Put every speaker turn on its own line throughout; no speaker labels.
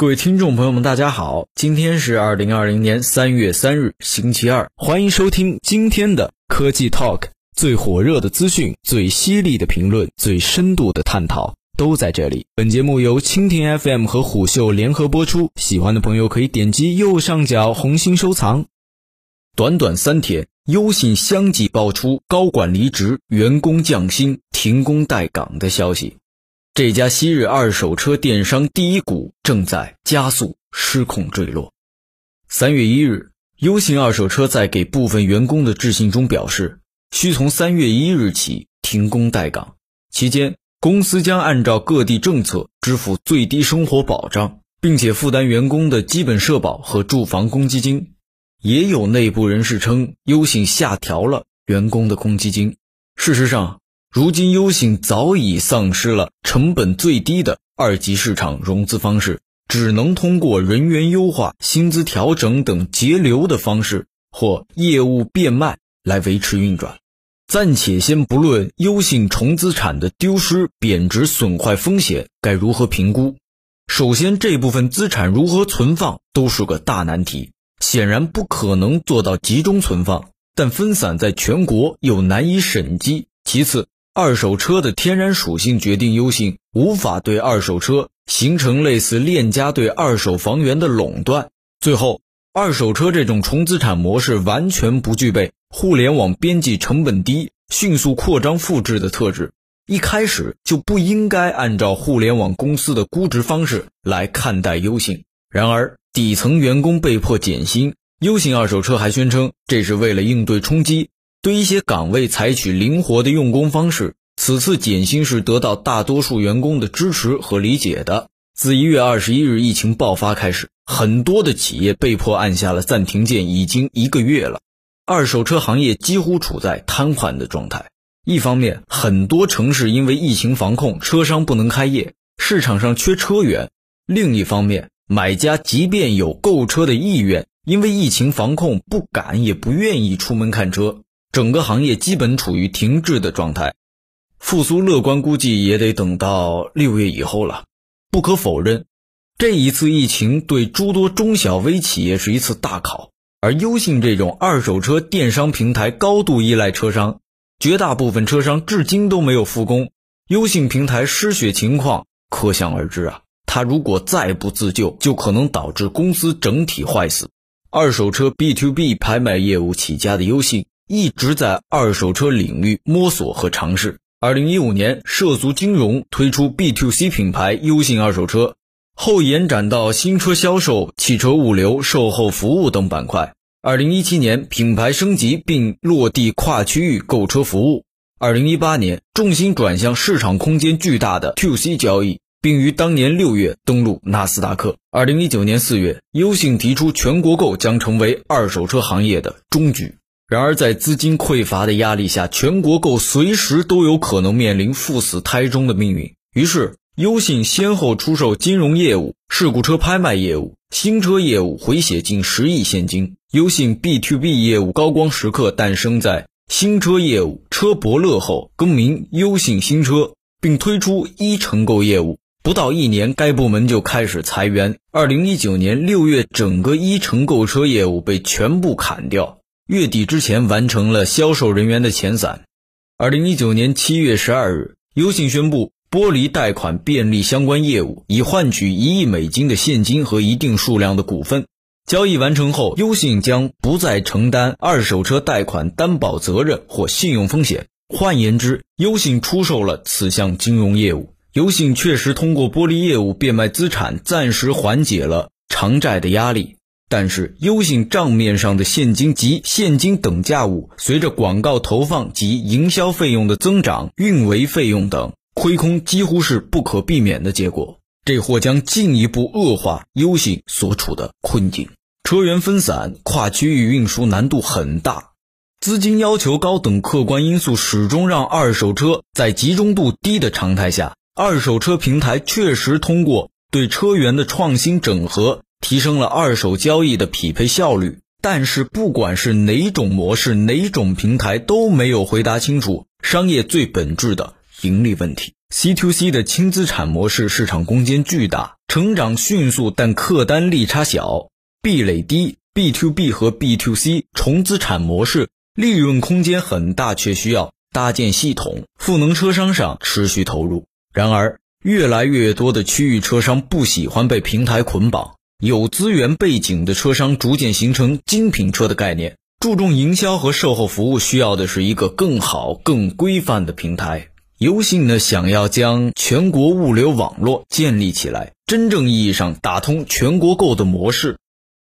各位听众朋友们，大家好，今天是二零二零年三月三日，星期二，欢迎收听今天的科技 Talk，最火热的资讯，最犀利的评论，最深度的探讨都在这里。本节目由蜻蜓 FM 和虎嗅联合播出，喜欢的朋友可以点击右上角红心收藏。短短三天，优信相继爆出高管离职、员工降薪、停工待岗的消息。这家昔日二手车电商第一股正在加速失控坠落。三月一日，优信二手车在给部分员工的致信中表示，需从三月一日起停工待岗，期间公司将按照各地政策支付最低生活保障，并且负担员工的基本社保和住房公积金。也有内部人士称，优信下调了员工的公积金。事实上，如今，优信早已丧失了成本最低的二级市场融资方式，只能通过人员优化、薪资调整等节流的方式或业务变卖来维持运转。暂且先不论优信重资产的丢失、贬值、损坏风险该如何评估，首先这部分资产如何存放都是个大难题，显然不可能做到集中存放，但分散在全国又难以审计。其次，二手车的天然属性决定优信无法对二手车形成类似链家对二手房源的垄断。最后，二手车这种重资产模式完全不具备互联网边际成本低、迅速扩张复制的特质，一开始就不应该按照互联网公司的估值方式来看待优信。然而，底层员工被迫减薪，优信二手车还宣称这是为了应对冲击。对一些岗位采取灵活的用工方式，此次减薪是得到大多数员工的支持和理解的。自一月二十一日疫情爆发开始，很多的企业被迫按下了暂停键，已经一个月了。二手车行业几乎处在瘫痪的状态。一方面，很多城市因为疫情防控，车商不能开业，市场上缺车源；另一方面，买家即便有购车的意愿，因为疫情防控，不敢也不愿意出门看车。整个行业基本处于停滞的状态，复苏乐观估计也得等到六月以后了。不可否认，这一次疫情对诸多中小微企业是一次大考，而优信这种二手车电商平台高度依赖车商，绝大部分车商至今都没有复工，优信平台失血情况可想而知啊！他如果再不自救，就可能导致公司整体坏死。二手车 B to B 拍卖业务起家的优信。一直在二手车领域摸索和尝试。二零一五年，涉足金融，推出 B to C 品牌优信二手车，后延展到新车销售、汽车物流、售后服务等板块。二零一七年，品牌升级并落地跨区域购车服务。二零一八年，重心转向市场空间巨大的 To C 交易，并于当年六月登陆纳斯达克。二零一九年四月，优信提出全国购将成为二手车行业的终局。然而，在资金匮乏的压力下，全国购随时都有可能面临赴死胎中的命运。于是，优信先后出售金融业务、事故车拍卖业务、新车业务，回血近十亿现金。优信 B to B 业务高光时刻诞生在新车业务车伯乐后，更名优信新车，并推出一承购业务。不到一年，该部门就开始裁员。二零一九年六月，整个一承购车业务被全部砍掉。月底之前完成了销售人员的遣散。二零一九年七月十二日，优信宣布剥离贷款便利相关业务，以换取一亿美金的现金和一定数量的股份。交易完成后，优信将不再承担二手车贷款担保责任或信用风险。换言之，优信出售了此项金融业务。优信确实通过剥离业务变卖资产，暂时缓解了偿债的压力。但是，优信账面上的现金及现金等价物，随着广告投放及营销费用的增长、运维费用等亏空，几乎是不可避免的结果。这或将进一步恶化优信所处的困境。车源分散、跨区域运输难度很大、资金要求高等客观因素，始终让二手车在集中度低的常态下，二手车平台确实通过对车源的创新整合。提升了二手交易的匹配效率，但是不管是哪种模式、哪种平台，都没有回答清楚商业最本质的盈利问题。C to C 的轻资产模式市场空间巨大，成长迅速，但客单利差小，壁垒低。B to B 和 B to C 重资产模式利润空间很大，却需要搭建系统，赋能车商上持续投入。然而，越来越多的区域车商不喜欢被平台捆绑，有资源背景的车商逐渐形成精品车的概念，注重营销和售后服务，需要的是一个更好、更规范的平台。游信呢，想要将全国物流网络建立起来，真正意义上打通全国购的模式，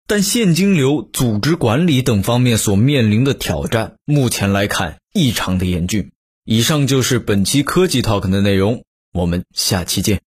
但现金流、组织管理等方面所面临的挑战，目前来看异常的严峻。以上就是本期科技 Talk 的内容，我们下期见。